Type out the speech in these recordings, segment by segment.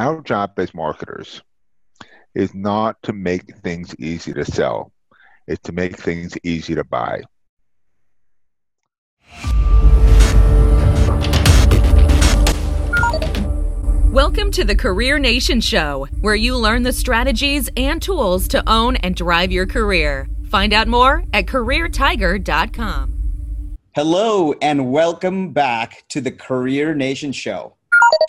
our job as marketers is not to make things easy to sell, it's to make things easy to buy. Welcome to the Career Nation Show, where you learn the strategies and tools to own and drive your career. Find out more at CareerTiger.com. Hello, and welcome back to the Career Nation Show.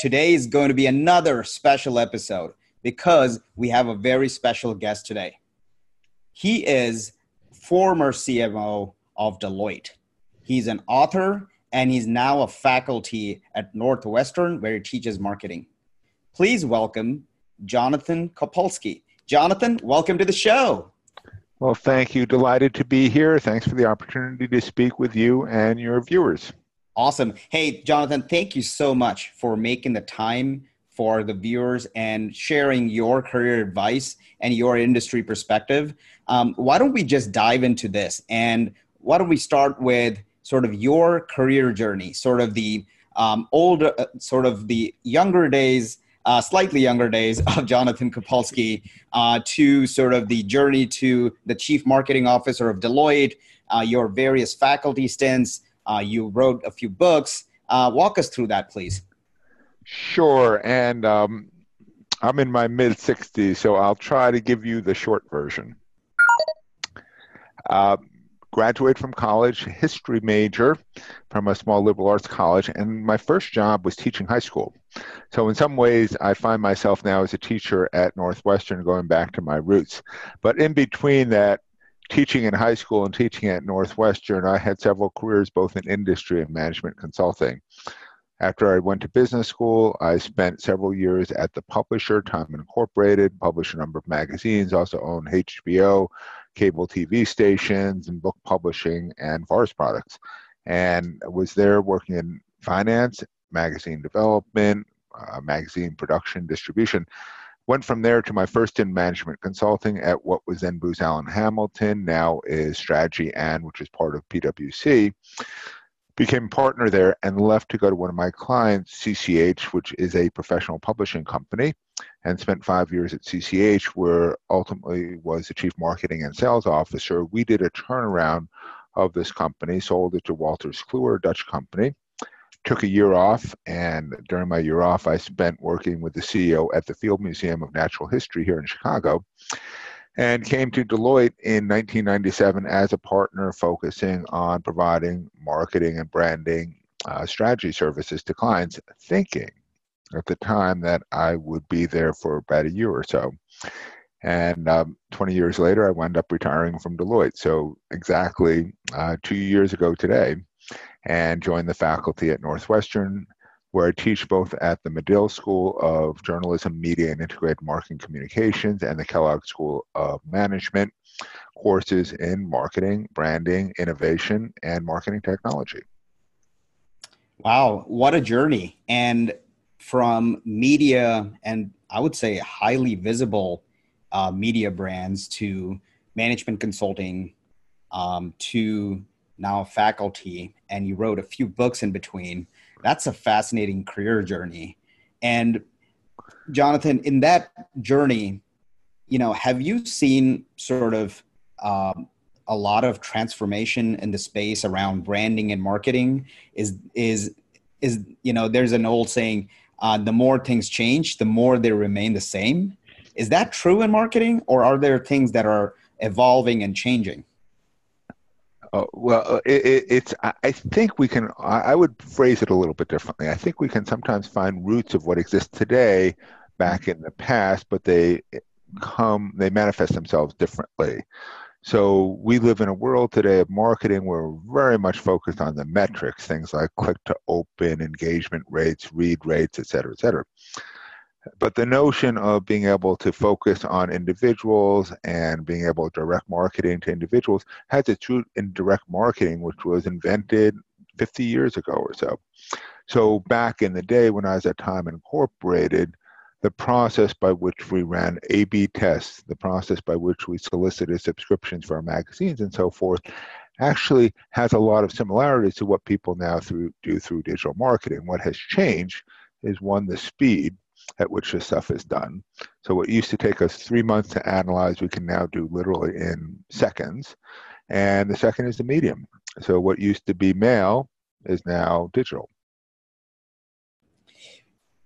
Today is going to be another special episode because we have a very special guest today. He is former CMO of Deloitte. He's an author and he's now a faculty at Northwestern where he teaches marketing. Please welcome Jonathan Copulsky. Jonathan, welcome to the show. Well, thank you. Delighted to be here. Thanks for the opportunity to speak with you and your viewers. Awesome. Hey, Jonathan, thank you so much for making the time for the viewers and sharing your career advice and your industry perspective. Um, why don't we just dive into this? And why don't we start with sort of your career journey, sort of the um, older, uh, sort of the younger days, uh, slightly younger days of Jonathan Copulsky uh, to sort of the journey to the chief marketing officer of Deloitte, uh, your various faculty stints. Uh, you wrote a few books. Uh, walk us through that, please. Sure. And um, I'm in my mid 60s, so I'll try to give you the short version. Uh, graduate from college, history major from a small liberal arts college, and my first job was teaching high school. So, in some ways, I find myself now as a teacher at Northwestern going back to my roots. But in between that, teaching in high school and teaching at Northwestern, I had several careers both in industry and management consulting. After I went to business school, I spent several years at the publisher, Time Incorporated, published a number of magazines, also owned HBO, cable TV stations, and book publishing and forest products. And was there working in finance, magazine development, uh, magazine production, distribution. Went from there to my first in management consulting at what was then Booz Allen Hamilton, now is Strategy and which is part of PwC became partner there and left to go to one of my clients, CCH, which is a professional publishing company, and spent five years at CCH, where ultimately was the chief marketing and sales officer. We did a turnaround of this company, sold it to Wolters Kluwer, a Dutch company. Took a year off, and during my year off, I spent working with the CEO at the Field Museum of Natural History here in Chicago and came to Deloitte in 1997 as a partner focusing on providing marketing and branding uh, strategy services to clients, thinking at the time that I would be there for about a year or so. And um, 20 years later, I wound up retiring from Deloitte. So, exactly uh, two years ago today, and joined the faculty at Northwestern where I teach both at the Medill School of Journalism, Media, and Integrated Marketing Communications and the Kellogg School of Management courses in marketing, branding, innovation, and marketing technology. Wow, what a journey. And from media and I would say highly visible uh, media brands to management consulting um, to now faculty, and you wrote a few books in between that's a fascinating career journey. And Jonathan, in that journey, you know, have you seen sort of um, a lot of transformation in the space around branding and marketing? Is is is you know, there's an old saying, uh, the more things change, the more they remain the same. Is that true in marketing, or are there things that are evolving and changing? Uh, well, uh, it, it, it's. I think we can. I would phrase it a little bit differently. I think we can sometimes find roots of what exists today back in the past, but they come. They manifest themselves differently. So we live in a world today of marketing where we're very much focused on the metrics, things like click to open, engagement rates, read rates, et cetera, et cetera. But the notion of being able to focus on individuals and being able to direct marketing to individuals has its root in direct marketing, which was invented 50 years ago or so. So back in the day when I was at Time Incorporated, the process by which we ran A B tests, the process by which we solicited subscriptions for our magazines and so forth, actually has a lot of similarities to what people now through, do through digital marketing. What has changed is one, the speed, at which this stuff is done. So what used to take us three months to analyze, we can now do literally in seconds. And the second is the medium. So what used to be mail is now digital.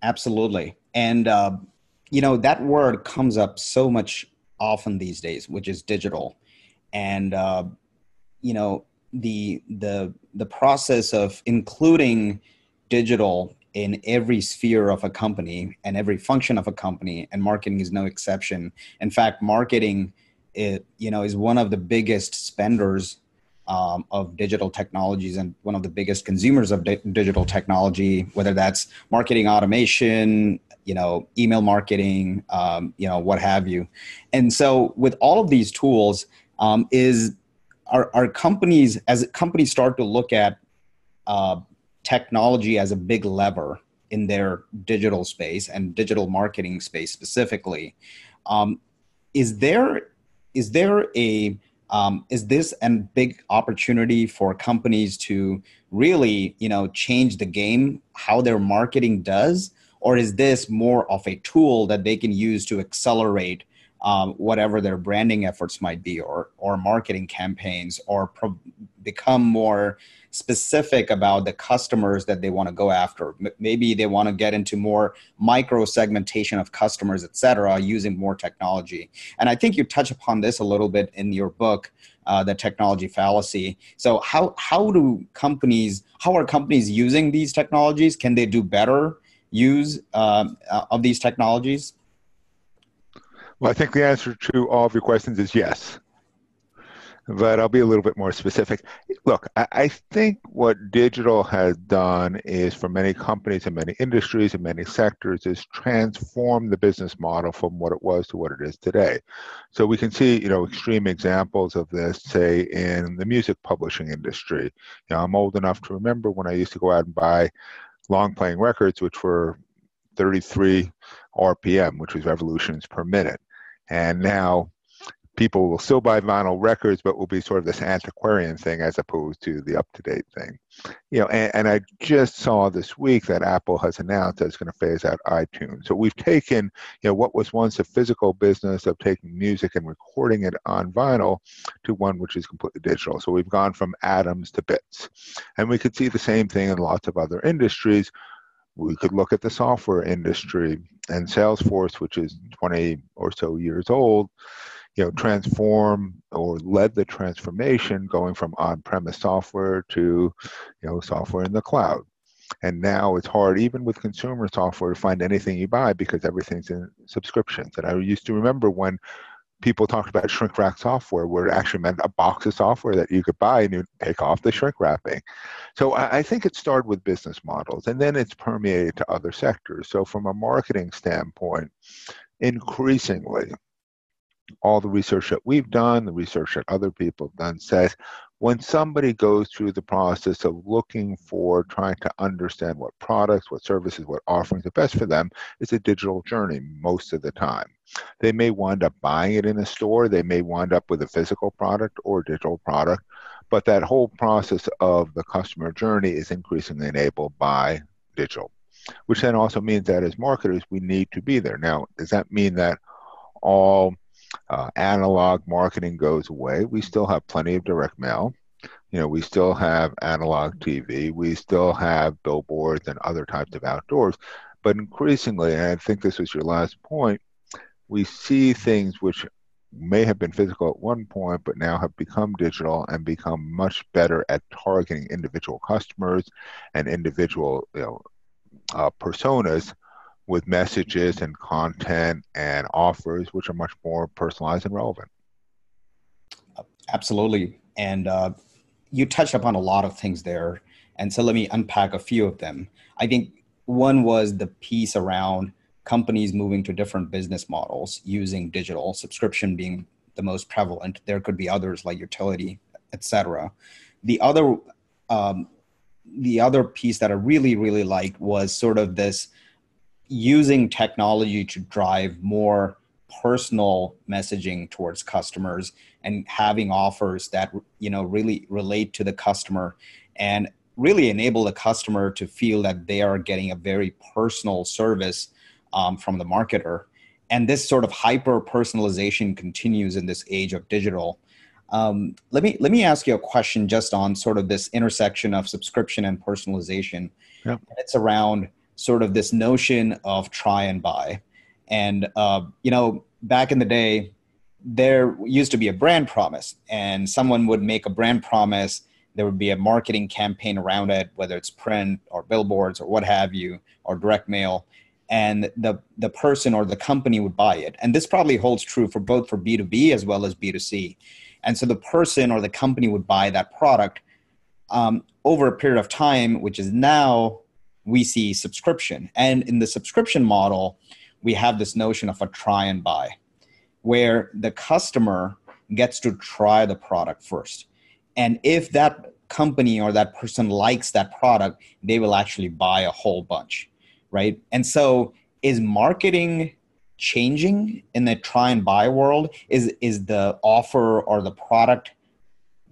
Absolutely. And, uh, you know, that word comes up so much often these days, which is digital. And, uh, you know, the, the, the process of including digital in every sphere of a company and every function of a company and marketing is no exception. In fact marketing it, you know is one of the biggest spenders um, of digital technologies and one of the biggest consumers of di- digital technology whether that's marketing automation you know email marketing um, you know what have you. And so with all of these tools um, is our, our companies as companies start to look at uh, technology as a big lever in their digital space and digital marketing space specifically. Um, is there is there a um, is this a big opportunity for companies to really you know change the game how their marketing does or is this more of a tool that they can use to accelerate um, whatever their branding efforts might be or or marketing campaigns or pro- become more specific about the customers that they want to go after. Maybe they want to get into more micro segmentation of customers, et cetera, using more technology. And I think you touch upon this a little bit in your book, uh, the technology fallacy. So how how do companies how are companies using these technologies? Can they do better use um, uh, of these technologies? Well, I think the answer to all of your questions is yes but I'll be a little bit more specific. Look, I, I, think what digital has done is for many companies and many industries and many sectors is transform the business model from what it was to what it is today. So we can see, you know, extreme examples of this, say, in the music publishing industry. You know, I'm old enough to remember when I used to go out and buy long playing records, which were 33 RPM, which was revolutions per minute. And now people will still buy vinyl records, but will be sort of this antiquarian thing as opposed to the up to date thing. You know, and, and, I just saw this week that Apple has announced that it's going to phase out iTunes. So we've taken, you know, what was once a physical business of taking music and recording it on vinyl to one which is completely digital. So we've gone from atoms to bits. And we could see the same thing in lots of other industries we could look at the software industry and Salesforce, which is 20 or so years old, you know transform or led the transformation going from on-premise software to you know software in the cloud. And now it's hard even with consumer software to find anything you buy because everything's in subscriptions. And i used to remember when people talked about shrink wrap software where it actually meant a box of software that you could buy and you take off the shrink wrapping. So I, I think it started with business models and then it's permeated to other sectors. So from a marketing standpoint increasingly all the research that we've done, the research that other people have done says when somebody goes through the process of looking for trying to understand what products, what services, what offerings are best for them, it's a digital journey most of the time. They may wind up buying it in a store, they may wind up with a physical product or digital product, but that whole process of the customer journey is increasingly enabled by digital, which then also means that as marketers, we need to be there. Now, does that mean that all uh, analog marketing goes away. We still have plenty of direct mail. You know, we still have analog TV. We still have billboards and other types of outdoors. But increasingly, and I think this was your last point, we see things which may have been physical at one point, but now have become digital and become much better at targeting individual customers and individual you know, uh, personas with messages and content and offers which are much more personalized and relevant. Absolutely. And uh, you touched upon a lot of things there. And so let me unpack a few of them. I think one was the piece around companies moving to different business models using digital, subscription being the most prevalent. There could be others like utility, etc. The other um, the other piece that I really, really liked was sort of this using technology to drive more personal messaging towards customers and having offers that you know really relate to the customer and really enable the customer to feel that they are getting a very personal service um, from the marketer. And this sort of hyper personalization continues in this age of digital. Um, let me let me ask you a question just on sort of this intersection of subscription and personalization. Yep. It's around sort of this notion of try and buy, and uh, you know, back in the day, there used to be a brand promise, and someone would make a brand promise. There would be a marketing campaign around it, whether it's print or billboards or what have you, or direct mail and the the person or the company would buy it. And this probably holds true for both for b2b as well as b2c and so the person or the company would buy that product um, over a period of time which is now we see subscription and in the subscription model we have this notion of a try and buy where the customer gets to try the product first and if that company or that person likes that product they will actually buy a whole bunch right? And so is marketing changing in the try and buy world? Is is the offer or the product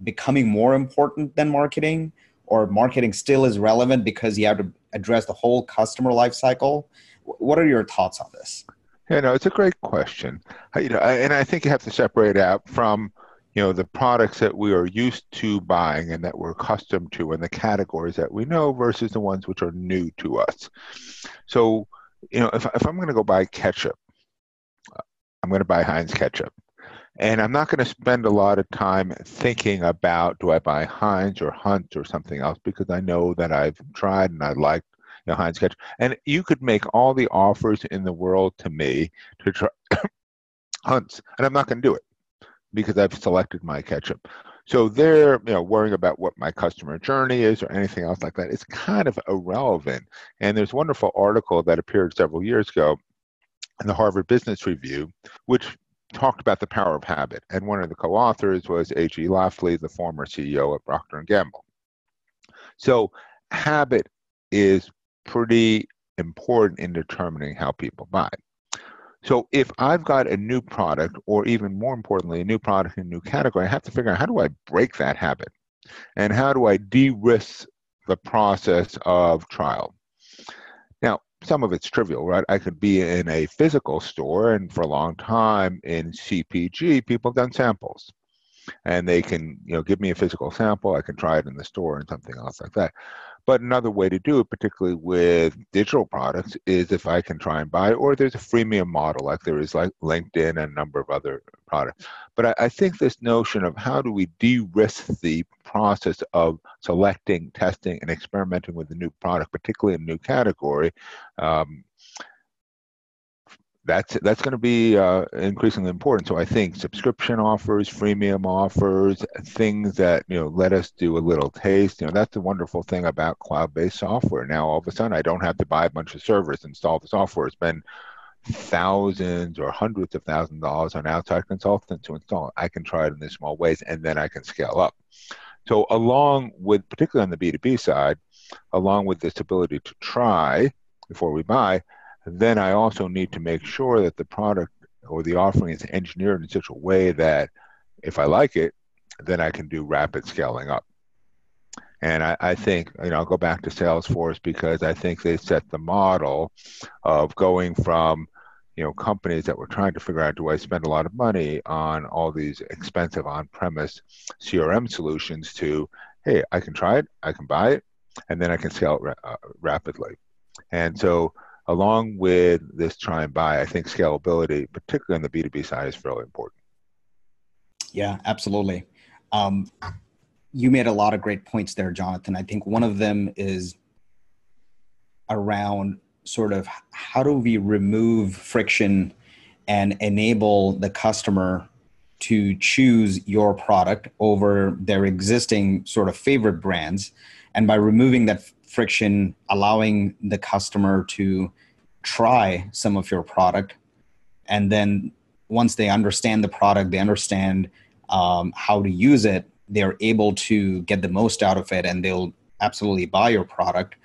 becoming more important than marketing? Or marketing still is relevant because you have to address the whole customer life cycle? What are your thoughts on this? Yeah, no, it's a great question. You know, and I think you have to separate out from you know the products that we are used to buying and that we're accustomed to and the categories that we know versus the ones which are new to us so you know if, if i'm going to go buy ketchup i'm going to buy heinz ketchup and i'm not going to spend a lot of time thinking about do i buy heinz or hunt or something else because i know that i've tried and i like you know, heinz ketchup and you could make all the offers in the world to me to try hunts and i'm not going to do it because I've selected my ketchup. So they're you know worrying about what my customer journey is or anything else like that. It's kind of irrelevant. And there's a wonderful article that appeared several years ago in the Harvard Business Review, which talked about the power of habit. And one of the co-authors was A.G. Lafley, the former CEO at Procter and Gamble. So habit is pretty important in determining how people buy. So if I've got a new product, or even more importantly, a new product in a new category, I have to figure out how do I break that habit? And how do I de-risk the process of trial? Now, some of it's trivial, right? I could be in a physical store, and for a long time in CPG, people have done samples. And they can, you know, give me a physical sample. I can try it in the store and something else like that. But another way to do it, particularly with digital products, is if I can try and buy, or there's a freemium model like there is like LinkedIn and a number of other products. But I, I think this notion of how do we de-risk the process of selecting, testing, and experimenting with a new product, particularly in a new category, um, that's that's going to be uh, increasingly important. So I think subscription offers, freemium offers, things that you know let us do a little taste. You know that's the wonderful thing about cloud-based software. Now all of a sudden I don't have to buy a bunch of servers, install the software, spend thousands or hundreds of thousands of dollars on outside consultants to install. I can try it in these small ways, and then I can scale up. So along with particularly on the B2B side, along with this ability to try before we buy then I also need to make sure that the product or the offering is engineered in such a way that if I like it, then I can do rapid scaling up. And I, I, think, you know, I'll go back to Salesforce because I think they set the model of going from, you know, companies that were trying to figure out do I spend a lot of money on all these expensive on premise CRM solutions to, hey, I can try it, I can buy it, and then I can scale it ra- uh, rapidly. And so along with this try and buy, I think scalability, particularly on the B2B side, is fairly important. Yeah, absolutely. Um, you made a lot of great points there, Jonathan. I think one of them is around sort of how do we remove friction and enable the customer to choose your product over their existing sort of favorite brands and by removing that friction, allowing the customer to try some of your product. And then once they understand the product, they understand um, how to use it, they're able to get the most out of it and they'll absolutely buy your product.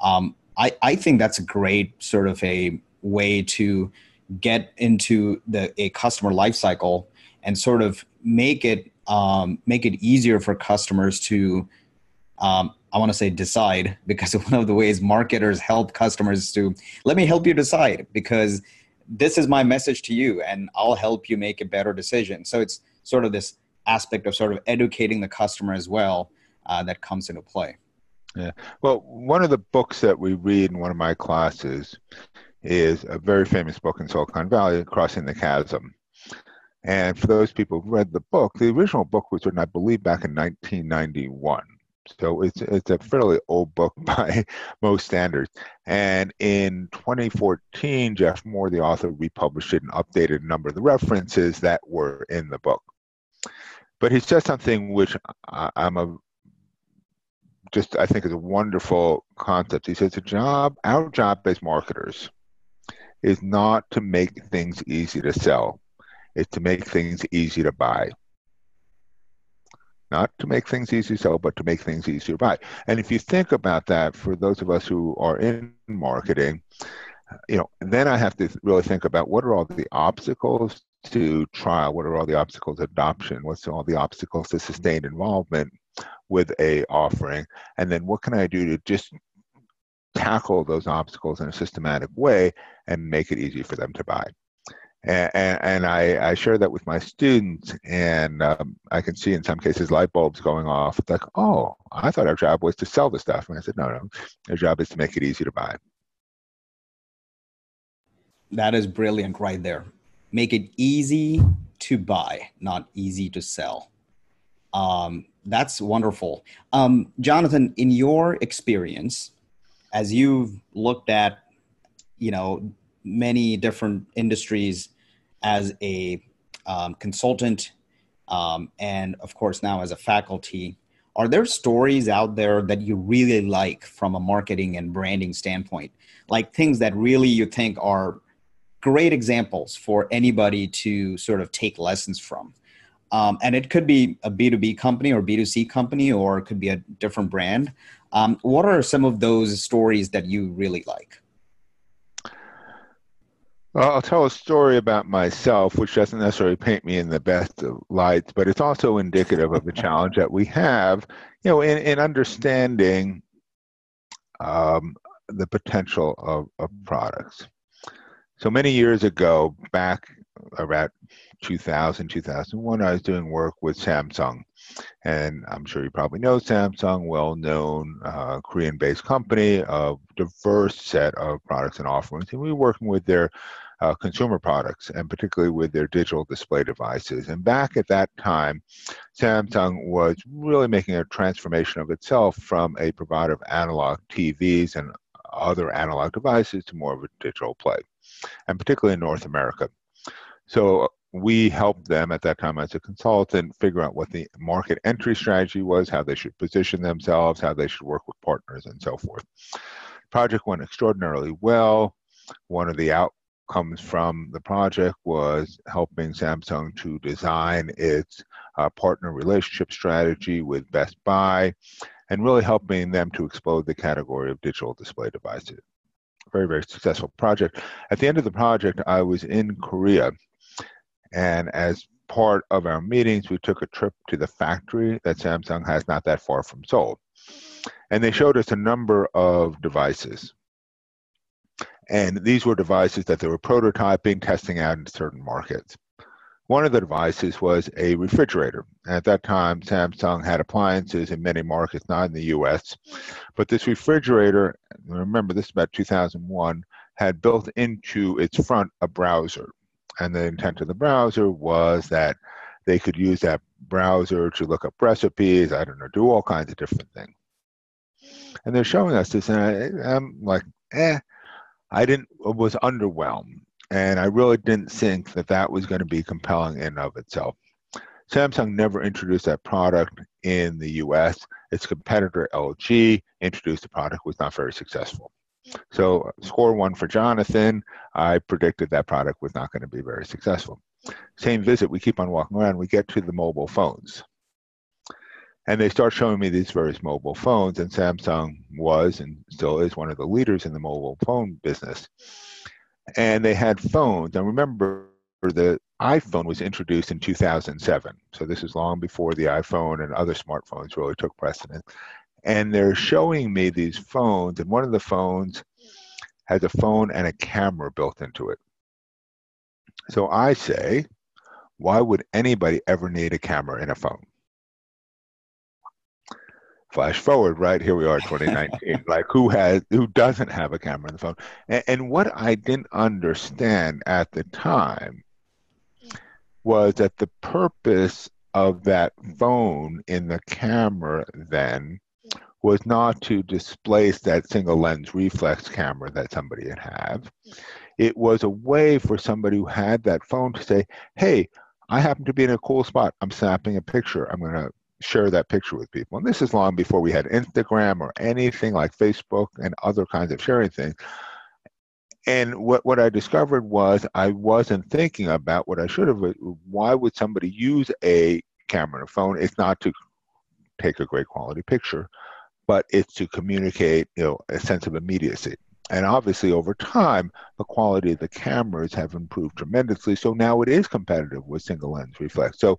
Um, I, I think that's a great sort of a way to get into the a customer lifecycle and sort of make it um, make it easier for customers to um, I want to say decide because one of the ways marketers help customers to let me help you decide because this is my message to you and I'll help you make a better decision. So it's sort of this aspect of sort of educating the customer as well uh, that comes into play. Yeah. Well, one of the books that we read in one of my classes is a very famous book in Silicon Valley, Crossing the Chasm. And for those people who read the book, the original book was written, I believe, back in 1991. So it's it's a fairly old book by most standards. And in 2014, Geoffrey Moore, the author, republished it and updated a number of the references that were in the book. But he said something which I, I'm a just I think is a wonderful concept. He says the job, our job as marketers, is not to make things easy to sell. It's to make things easy to buy not to make things easy sell, but to make things easier buy. And if you think about that, for those of us who are in marketing, you know, then I have to really think about what are all the obstacles to trial, what are all the obstacles to adoption, what's all the obstacles to sustained involvement with a offering, and then what can I do to just tackle those obstacles in a systematic way and make it easy for them to buy and, and, I, I, share that with my students, and um, I can see in some cases light bulbs going off. It's like, oh, I thought our job was to sell the stuff, and I said, no, no, our job is to make it easy to buy. That is brilliant, right there. Make it easy to buy, not easy to sell. Um, that's wonderful, um, Jonathan. In your experience, as you've looked at, you know, many different industries as a um, consultant um, and of course now as a faculty are there stories out there that you really like from a marketing and branding standpoint? Like things that really you think are great examples for anybody to sort of take lessons from. Um, and it could be a b2b company or b2c company or it could be a different brand. Um, what are some of those stories that you really like well, I'll tell a story about myself, which doesn't necessarily paint me in the best of lights, but it's also indicative of the challenge that we have, you know, in, in understanding um, the potential of, of products. So many years ago, back around 2000, 2001, I was doing work with Samsung. And I'm sure you probably know Samsung, well known uh, Korean based company, a diverse set of products and offerings. And we were working with their uh, consumer products, and particularly with their digital display devices. And back at that time, Samsung was really making a transformation of itself from a provider of analog TVs and other analog devices to more of a digital play, and particularly in North America. So we helped them at that time as a consultant figure out what the market entry strategy was, how they should position themselves, how they should work with partners, and so forth. Project went extraordinarily well. One of the out comes from the project was helping Samsung to design its uh, partner relationship strategy with Best Buy and really helping them to explode the category of digital display devices. Very, very successful project. At the end of the project, I was in Korea, and as part of our meetings, we took a trip to the factory that Samsung has not that far from Seoul. And they showed us a number of devices and these were devices that they were prototyping, testing out in certain markets. One of the devices was a refrigerator. At that time, Samsung had appliances in many markets, not in the US. But this refrigerator, remember this is about 2001, had built into its front a browser. And the intent of the browser was that they could use that browser to look up recipes, I don't know, do all kinds of different things. And they're showing us this, and I, I'm like, eh, I didn't was underwhelmed, and I really didn't think that that was going to be compelling in of itself. Samsung never introduced that product in the U.S. Its competitor LG introduced the product, was not very successful. So score one for Jonathan. I predicted that product was not going to be very successful. Same visit, we keep on walking around. We get to the mobile phones and they start showing me these various mobile phones and samsung was and still is one of the leaders in the mobile phone business and they had phones and remember the iphone was introduced in 2007 so this is long before the iphone and other smartphones really took precedence and they're showing me these phones, and one of the phones has a phone and a camera built into it. So I say, why would anybody ever need a camera in a phone? Flash forward, right here we are, 2019. like who has, who doesn't have a camera in the phone? And, and what I didn't understand at the time was that the purpose of that phone in the camera then was not to displace that single lens reflex camera that somebody had had. It was a way for somebody who had that phone to say, hey, I happen to be in a cool spot. I'm snapping a picture. I'm going to share that picture with people. And this is long before we had Instagram or anything like Facebook and other kinds of sharing things. And what, what I discovered was I wasn't thinking about what I should have. Uh, why would somebody use a camera a phone? It's not to take a great quality picture but it's to communicate, you know, a sense of immediacy. And obviously, over time, the quality of the cameras have improved tremendously. So now it is competitive with single lens reflex. So,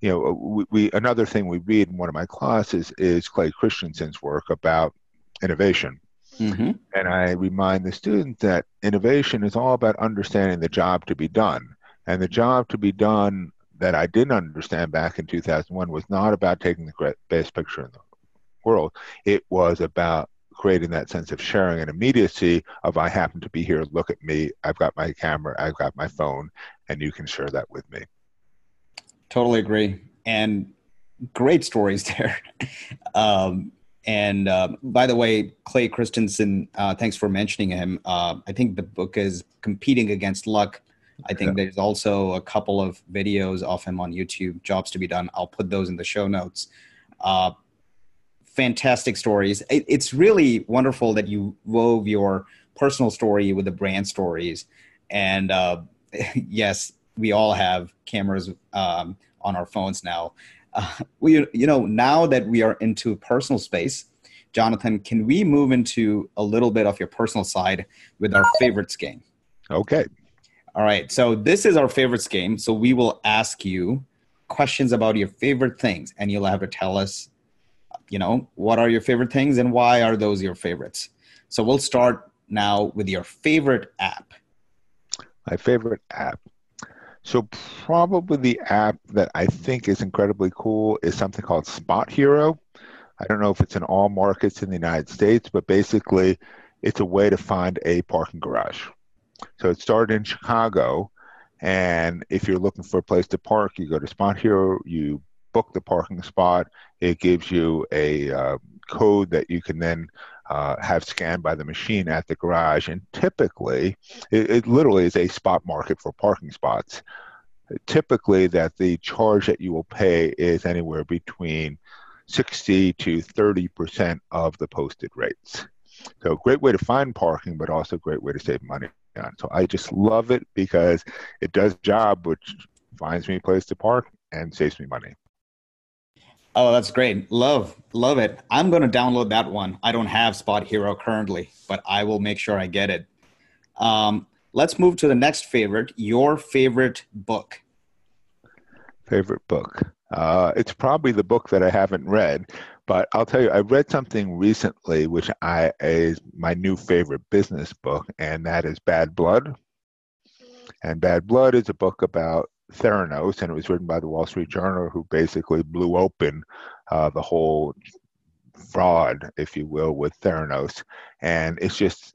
you know, we, we another thing we read in one of my classes is Clay Christensen's work about innovation. Mm-hmm. And I remind the students that innovation is all about understanding the job to be done. And the job to be done that I didn't understand back in 2001 was not about taking the best picture in the world. It was about creating that sense of sharing and immediacy of I happen to be here, look at me, I've got my camera, I've got my phone, and you can share that with me. Totally agree. And great stories there. um, and uh, by the way, Clay Christensen, uh, thanks for mentioning him. Uh, I think the book is Competing Against Luck. I think yeah. there's also a couple of videos of him on YouTube, Jobs to be Done. I'll put those in the show notes. Uh, fantastic stories. It, it's really wonderful that you wove your personal story with the brand stories. And uh, yes, we all have cameras um, on our phones now. Uh, we, you know, now that we are into personal space, Jonathan, can we move into a little bit of your personal side with our favorites game? Okay. All right. So this is our favorites game. So we will ask you questions about your favorite things, and you'll have to tell us you know, what are your favorite things and why are those your favorites? So we'll start now with your favorite app. My favorite app. So probably the app that I think is incredibly cool is something called SpotHero. I don't know if it's in all markets in the United States, but basically it's a way to find a parking garage. So it started in Chicago, and if you're looking for a place to park, you go to SpotHero, you book the parking spot. It gives you a uh, code that you can then uh, have scanned by the machine at the garage. And typically, it, it, literally is a spot market for parking spots. Typically, that the charge that you will pay is anywhere between 60 to 30 percent of the posted rates. So, great way to find parking, but also great way to save money on. So, I just love it because it does job, which finds me a place to park and saves me money. Oh, that's great. Love, love it. I'm going to download that one. I don't have SpotHero currently, but I will make sure I get it. Um, let's move to the next favorite. Your favorite book. Favorite book. Uh, it's probably the book that I haven't read, but I'll tell you, I read something recently which I is my new favorite business book, and that is Bad Blood. And Bad Blood is a book about Theranos, and it was written by the Wall Street Journal, who basically blew open uh, the whole fraud, if you will, with Theranos. And it's just,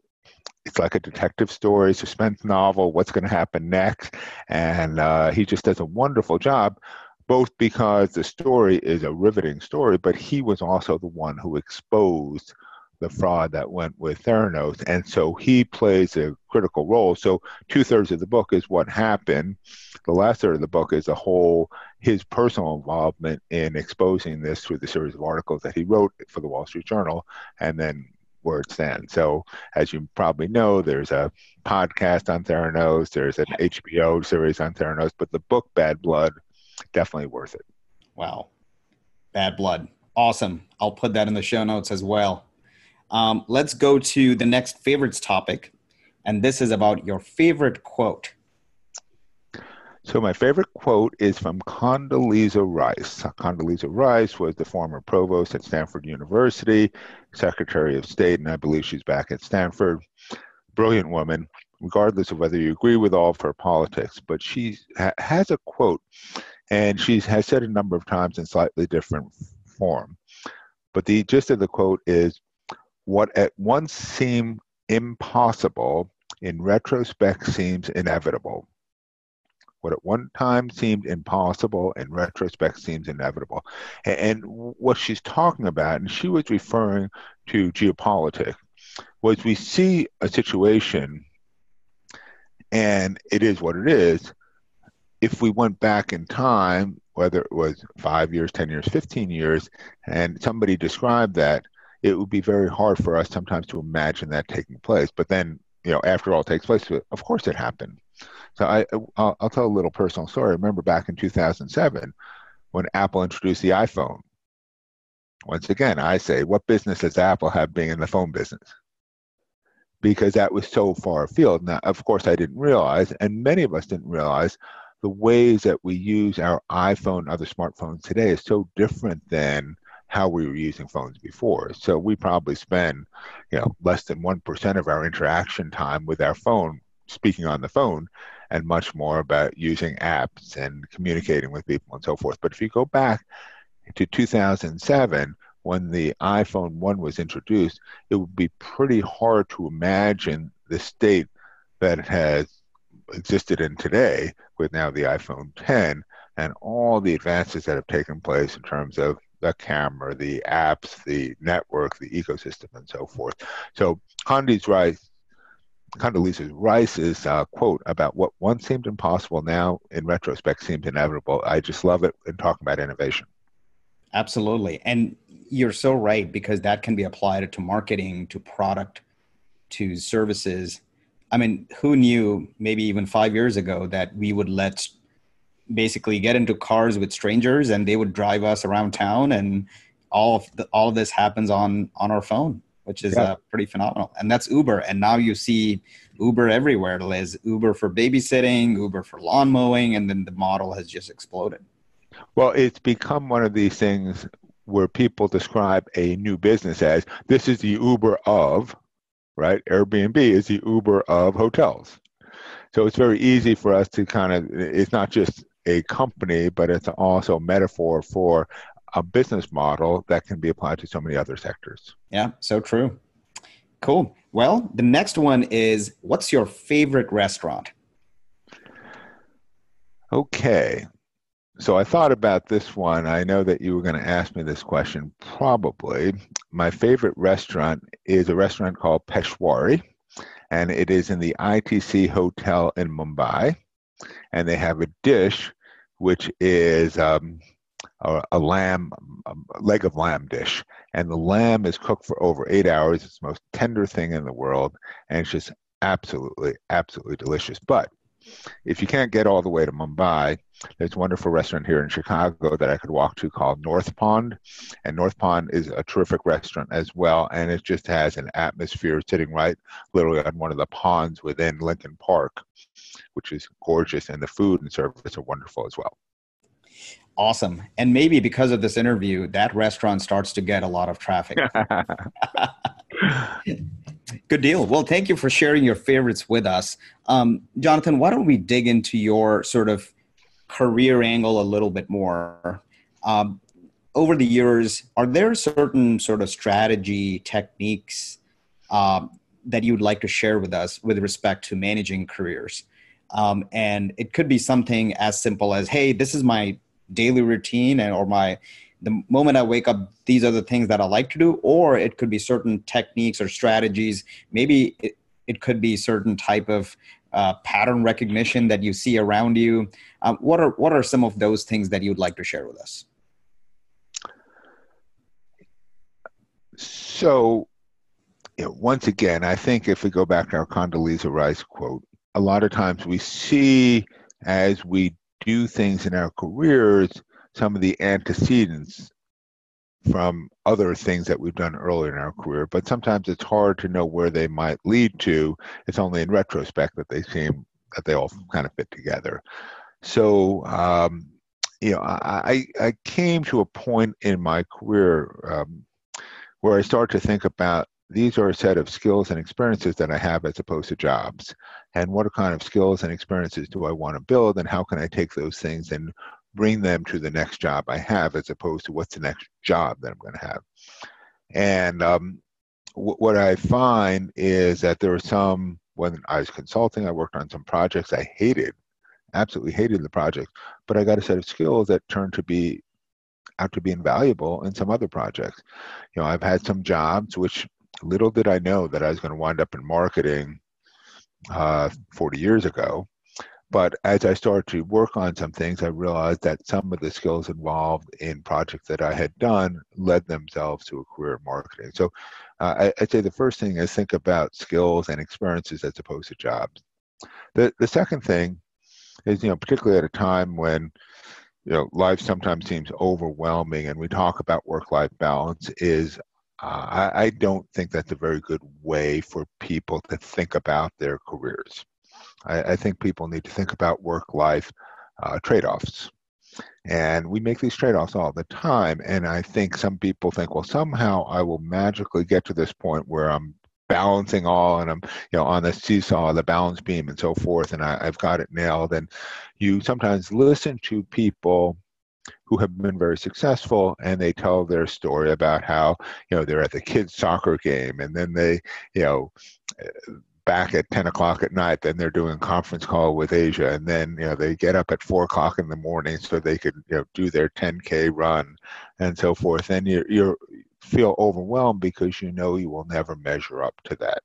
it's like a detective story, suspense novel. What's going to happen next? And uh, he just does a wonderful job, both because the story is a riveting story, but he was also the one who exposed the fraud that went with Theranos. And so he plays a critical role. So two thirds of the book is what happened. The last third of the book is the whole his personal involvement in exposing this through the series of articles that he wrote for the Wall Street Journal and then where it stands. So as you probably know, there's a podcast on Theranos, there's an HBO series on Theranos, but the book Bad Blood, definitely worth it. Wow. Bad Blood. Awesome. I'll put that in the show notes as well. Um, let's go to the next favorites topic. And this is about your favorite quote. So my favorite quote is from Condoleezza Rice. Condoleezza Rice was the former provost at Stanford University, Secretary of State, and I believe she's back at Stanford. Brilliant woman, regardless of whether you agree with all of her politics. But she ha- has a quote, and she has said a number of times in slightly different form. But the gist of the quote is what at once seemed impossible in retrospect seems inevitable. What at one time seemed impossible in retrospect seems inevitable. And, what she's talking about, and she was referring to geopolitics, was we see a situation and it is what it is. If we went back in time, whether it was five years, 10 years, 15 years, and somebody described that, it would be very hard for us sometimes to imagine that taking place. But then, you know, after all takes place, of course it happened. So I, I'll, I'll tell a little personal story. I remember back in 2007 when Apple introduced the iPhone. Once again, I say, what business does Apple have being in the phone business? Because that was so far afield. Now, of course, I didn't realize, and many of us didn't realize, the ways that we use our iPhone other smartphones today is so different than how we were using phones before. So we probably spend, you know, less than 1% of our interaction time with our phone speaking on the phone and much more about using apps and communicating with people and so forth. But if you go back to 2007, when the iPhone 1 was introduced, it would be pretty hard to imagine the state that has existed in today with now the iPhone 10 and all the advances that have taken place in terms of the camera, the apps, the network, the ecosystem, and so forth. So Condi's right. Condoleezza Rice's uh, quote about what once seemed impossible now, in retrospect, seems inevitable. I just love it in talking about innovation. Absolutely, and you're so right because that can be applied to marketing, to product, to services. I mean, who knew maybe even five years ago that we would let basically get into cars with strangers and they would drive us around town and all of the, all of this happens on on our phone which is yeah. uh, pretty phenomenal. And that's uber. And now you see uber everywhere. There's uber for babysitting uber for lawn mowing and then the model has just exploded. Well it's become one of these things where people describe a new business as this is the uber of right? Airbnb is the uber of hotels. So it's very easy for us to kind of it's not just a company, but it's also a metaphor for a business model that can be applied to so many other sectors. Yeah, so true. Cool. Well, the next one is what's your favorite restaurant? Okay. So I thought about this one. I know that you were going to ask me this question probably. My favorite restaurant is a restaurant called Peshawri, and it is in the ITC Hotel in Mumbai and they have a dish which is um, a, a, lamb, a leg of lamb dish, and the lamb is cooked for over eight hours. It's the most tender thing in the world, and it's just absolutely, absolutely delicious. But if you can't get all the way to Mumbai, there's a wonderful restaurant here in Chicago that I could walk to called North Pond. And North Pond is a terrific restaurant as well. And it just has an atmosphere sitting right literally on one of the ponds within Lincoln Park which is gorgeous, and the food and service are wonderful as well. Awesome. And maybe because of this interview, that restaurant starts to get a lot of traffic. Good deal. Well, thank you for sharing your favorites with us. Um, Jonathan, why don't we dig into your sort of career angle a little bit more? Um, over the years, are there certain sort of strategy techniques um, that you would like to share with us with respect to managing careers? Um, and it could be something as simple as, hey, this is my daily routine and or my the moment I wake up, these are the things that I like to do, or it could be certain techniques or strategies. Maybe it, it could be certain type of uh, pattern recognition that you see around you. Um, what are what are some of those things that you'd like to share with us? So, you know, once again, I think if we go back to our Condoleezza Rice quote, a lot of times we see as we do things in our careers some of the antecedents from other things that we've done earlier in our career, but sometimes it's hard to know where they might lead to. It's only in retrospect that they seem that they all kind of fit together. So, um, you know, I, I came to a point in my career um, where I started to think about these are a set of skills and experiences that I have as opposed to jobs. And what kind of skills and experiences do I want to build, and how can I take those things and bring them to the next job I have, as opposed to what's the next job that I'm going to have. And um, w- what I find is that there are some when I was consulting, I worked on some projects I hated, absolutely hated the project, but I got a set of skills that turned to be out to be invaluable in some other projects. You know, I've had some jobs which little did I know that I was going to wind up in marketing uh, 40 years ago. But as I started to work on some things, I realized that some of the skills involved in projects that I had done led themselves to a career in marketing. So uh, I, would say the first thing is think about skills and experiences as opposed to jobs. The, the second thing is, you know, particularly at a time when, you know, life sometimes seems overwhelming and we talk about work-life balance is uh, I, I, don't think that's a very good way for people to think about their careers. I, I think people need to think about work life uh, trade offs. And we make these trade offs all the time. And I think some people think, well, somehow I will magically get to this point where I'm balancing all and I'm, you know, on the seesaw, the balance beam and so forth, and I, I've got it nailed. And you sometimes listen to people who have been very successful and they tell their story about how you know they're at the kids soccer game and then they you know back at 10 o'clock at night then they're doing conference call with asia and then you know they get up at 4 o'clock in the morning so they could you know do their 10k run and so forth. And you you feel overwhelmed because you know you will never measure up to that.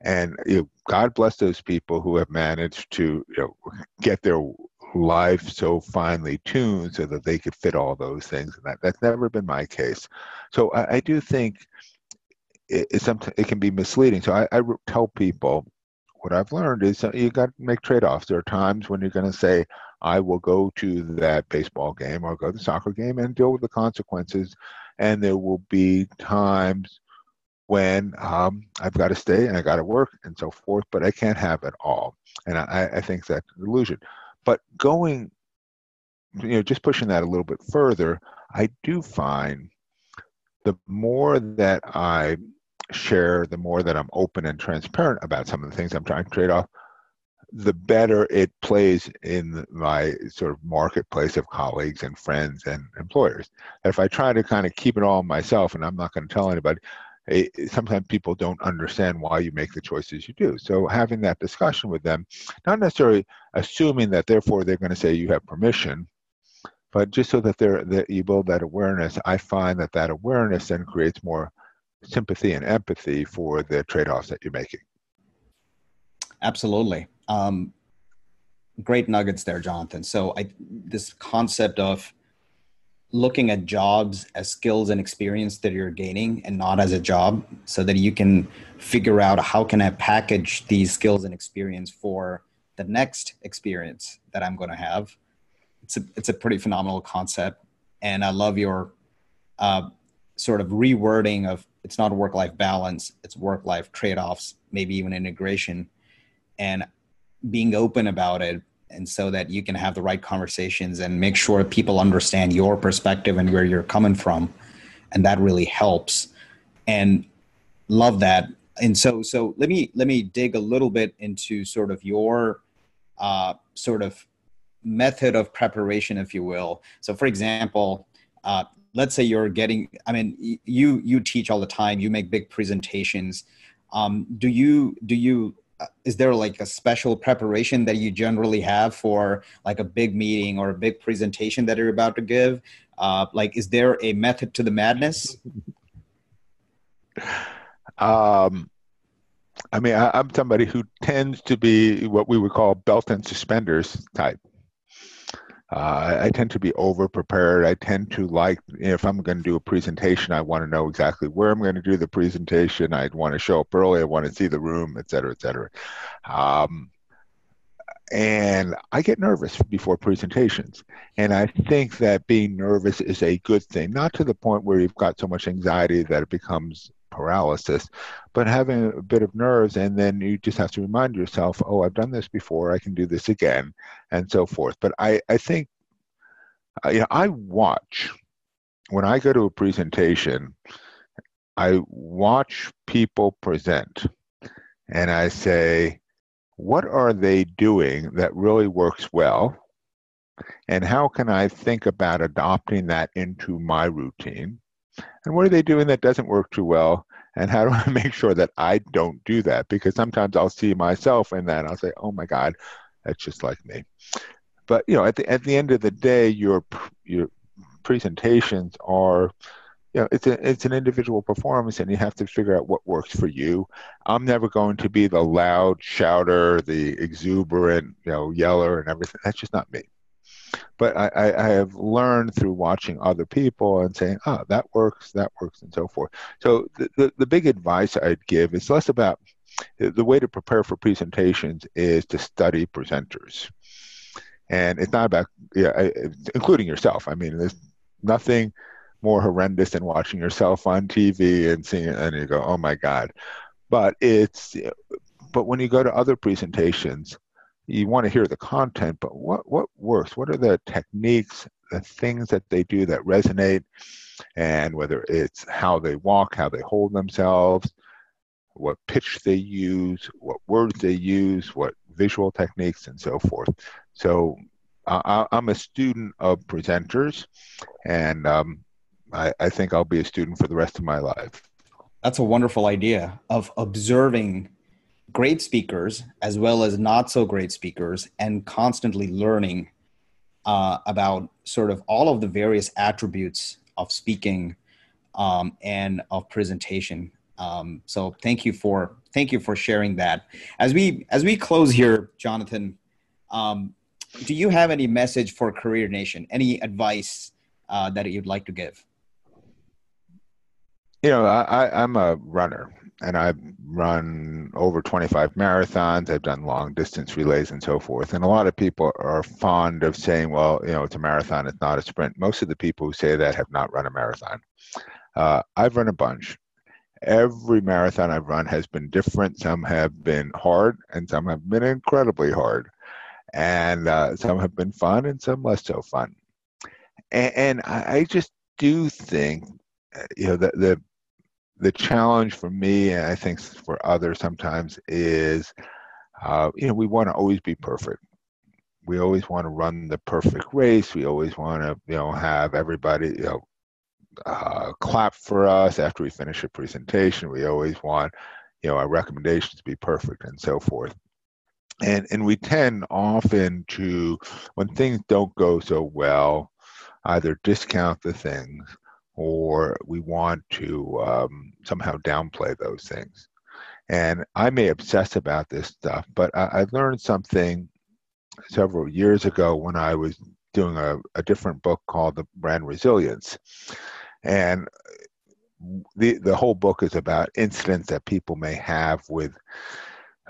And you know, god bless those people who have managed to you know get their life so finely tuned so that they could fit all those things and that that's never been my case so i, I do think it, it, it can be misleading. So I, I tell people what I've learned is you got to make trade-offs. There are times when you're going to say, I will go to that baseball game or go to the soccer game and deal with the consequences. And there will be times when um, I've got to stay and I got to work and so forth, but I can't have it all. And I, I think that's an illusion. But going, you know, just pushing that a little bit further, I do find the more that I share, the more that I'm open and transparent about some of the things I'm trying to trade off, the better it plays in my sort of marketplace of colleagues and friends and employers. If I try to kind of keep it all myself and I'm not going to tell anybody, sometimes people don't understand why you make the choices you do. So having that discussion with them, not necessarily assuming that therefore they're going to say you have permission, but just so that they're that you build that awareness, I find that that awareness then creates more sympathy and empathy for the trade-offs that you're making. Absolutely. Um, great nuggets there, Jonathan. So I, this concept of looking at jobs as skills and experience that you're gaining and not as a job so that you can figure out how can i package these skills and experience for the next experience that i'm going to have. It's a, it's a pretty phenomenal concept and i love your uh, sort of rewording of it's not work life balance it's work life trade offs maybe even integration and being open about it and so that you can have the right conversations and make sure people understand your perspective and where you're coming from. And that really helps. And love that. And so so let me let me dig a little bit into sort of your uh, sort of method of preparation if you will. So for example uh, let's say you're getting i mean you you teach all the time. You make big presentations. Um, do you do you is there like a special preparation that you generally have for like a big meeting or a big presentation that you're about to give? Uh, like is there a method to the madness? Um, i mean I, i'm somebody who tends to be what we would call belt and suspenders type uh, I tend to be over prepared. I tend to like, if I'm going to do a presentation, I want to know exactly where I'm going to do the presentation. I want to show up early. I want to see the room, et cetera, et cetera. Um, and I get nervous before presentations. And I think that being nervous is a good thing, not to the point where you've got so much anxiety that it becomes paralysis, but having a bit of nerves, and then you just have to remind yourself, oh, I've done this before, I can do this again, and so forth. But I, I think, uh, you know, I watch when I go to a presentation, I watch people present, and I say, what are they doing that really works well? And how can I think about adopting that into my routine? And what are they doing that doesn't work too well? And how do I make sure that I don't do that? Because sometimes I'll see myself in that and I'll say, oh my God, that's just like me. But you know, at the at the end of the day, your your presentations are you know it's a it's an individual performance and you have to figure out what works for you i'm never going to be the loud shouter the exuberant you know yeller and everything that's just not me but I, I, have learned through watching other people and saying, oh, that works, that works, and so forth. So the, the, the big advice I'd give is less about the way to prepare for presentations is to study presenters. And it's not about, yeah, including yourself. I mean, there's nothing more horrendous than watching yourself on TV and seeing and you go, oh my God. But it's, but when you go to other presentations, you want to hear the content, but what, what works? What are the techniques, the things that they do that resonate? And whether it's how they walk, how they hold themselves, what pitch they use, what words they use, what visual techniques, and so forth. So uh, I'm a student of presenters, and um, I, I think I'll be a student for the rest of my life. That's a wonderful idea of observing great speakers as well as not so great speakers and constantly learning uh, about sort of all of the various attributes of speaking um, and of presentation. Um, so thank you for thank you for sharing that. As we as we close here jonathan um, do you have any message for career nation? Any advice uh, that you'd like to give? You know I, i'm a runner and I've run over 25 marathons. I've done long distance relays and so forth. And a lot of people are fond of saying, well, you know, it's a marathon, it's not a sprint. Most of the people who say that have not run a marathon. Uh, I've run a bunch. Every marathon I've run has been different. Some have been hard, and some have been incredibly hard. And uh, some have been fun, and some less so fun. And, and I just do think, uh, you know, the, the the challenge for me, and I think for others sometimes, is uh, you know we want to always be perfect. We always want to run the perfect race. We always want to you know have everybody you know uh, clap for us after we finish a presentation. We always want you know our recommendations to be perfect and so forth. And and we tend often to when things don't go so well, either discount the things or we want to um, somehow downplay those things. And I may obsess about this stuff, but I, I learned something several years ago when I was doing a, a different book called The Brand Resilience. And the, the whole book is about incidents that people may have with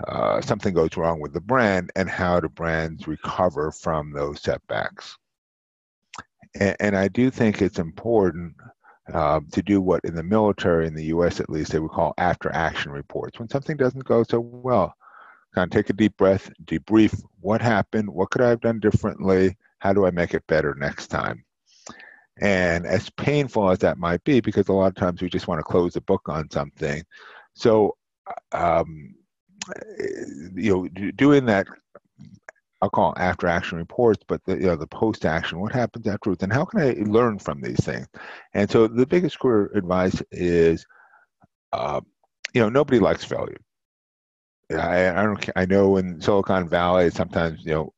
uh, something goes wrong with the brand and how do brands recover from those setbacks. And, and I do think it's important uh, to do what in the military, in the US at least, they would call after action reports. When something doesn't go so well, kind of take a deep breath, debrief what happened, what could I have done differently, how do I make it better next time? And as painful as that might be, because a lot of times we just want to close the book on something. So, um, you know, doing that I'll call after action reports, but the you know the post action, what happens afterwards, and how can I learn from these things? And so the biggest career advice is, uh, you know, nobody likes failure. I, I don't. I know in Silicon Valley, sometimes you know,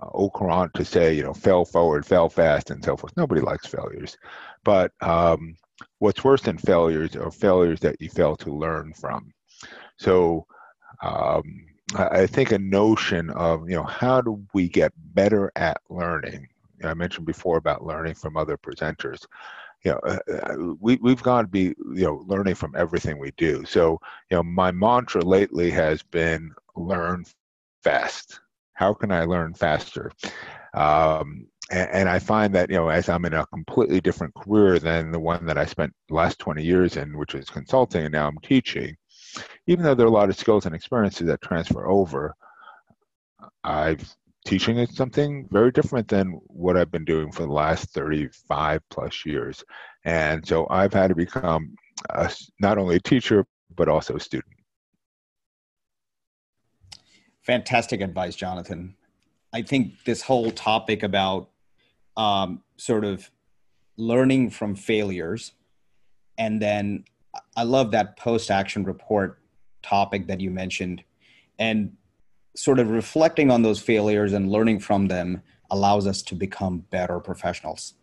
au courant to say you know, fail forward, fail fast, and so forth. Nobody likes failures, but um, what's worse than failures are failures that you fail to learn from. So. Um, I think a notion of you know how do we get better at learning. I mentioned before about learning from other presenters. You know, uh, uh, we we've got to be you know learning from everything we do. So you know, my mantra lately has been learn fast. How can I learn faster? Um, and, and, I find that you know as I'm in a completely different career than the one that I spent the last 20 years in, which is consulting, and now I'm teaching. Even though there are a lot of skills and experiences that transfer over, I've teaching something very different than what I've been doing for the last 35 plus years. And so I've had to become a, not only a teacher, but also a student. Fantastic advice, Jonathan. I think this whole topic about um, sort of learning from failures, and then I love that post action report topic that you mentioned. And sort of reflecting on those failures and learning from them allows us to become better professionals.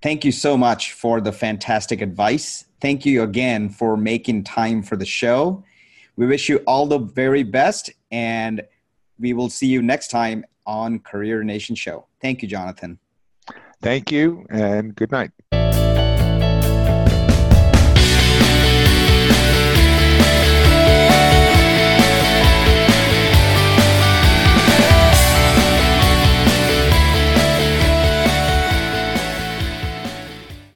Thank you so much for the fantastic advice. Thank you again for making time for the show. We wish you all the very best, and we will see you next time on Career Nation Show. Thank you, Jonathan. Thank you, and good night.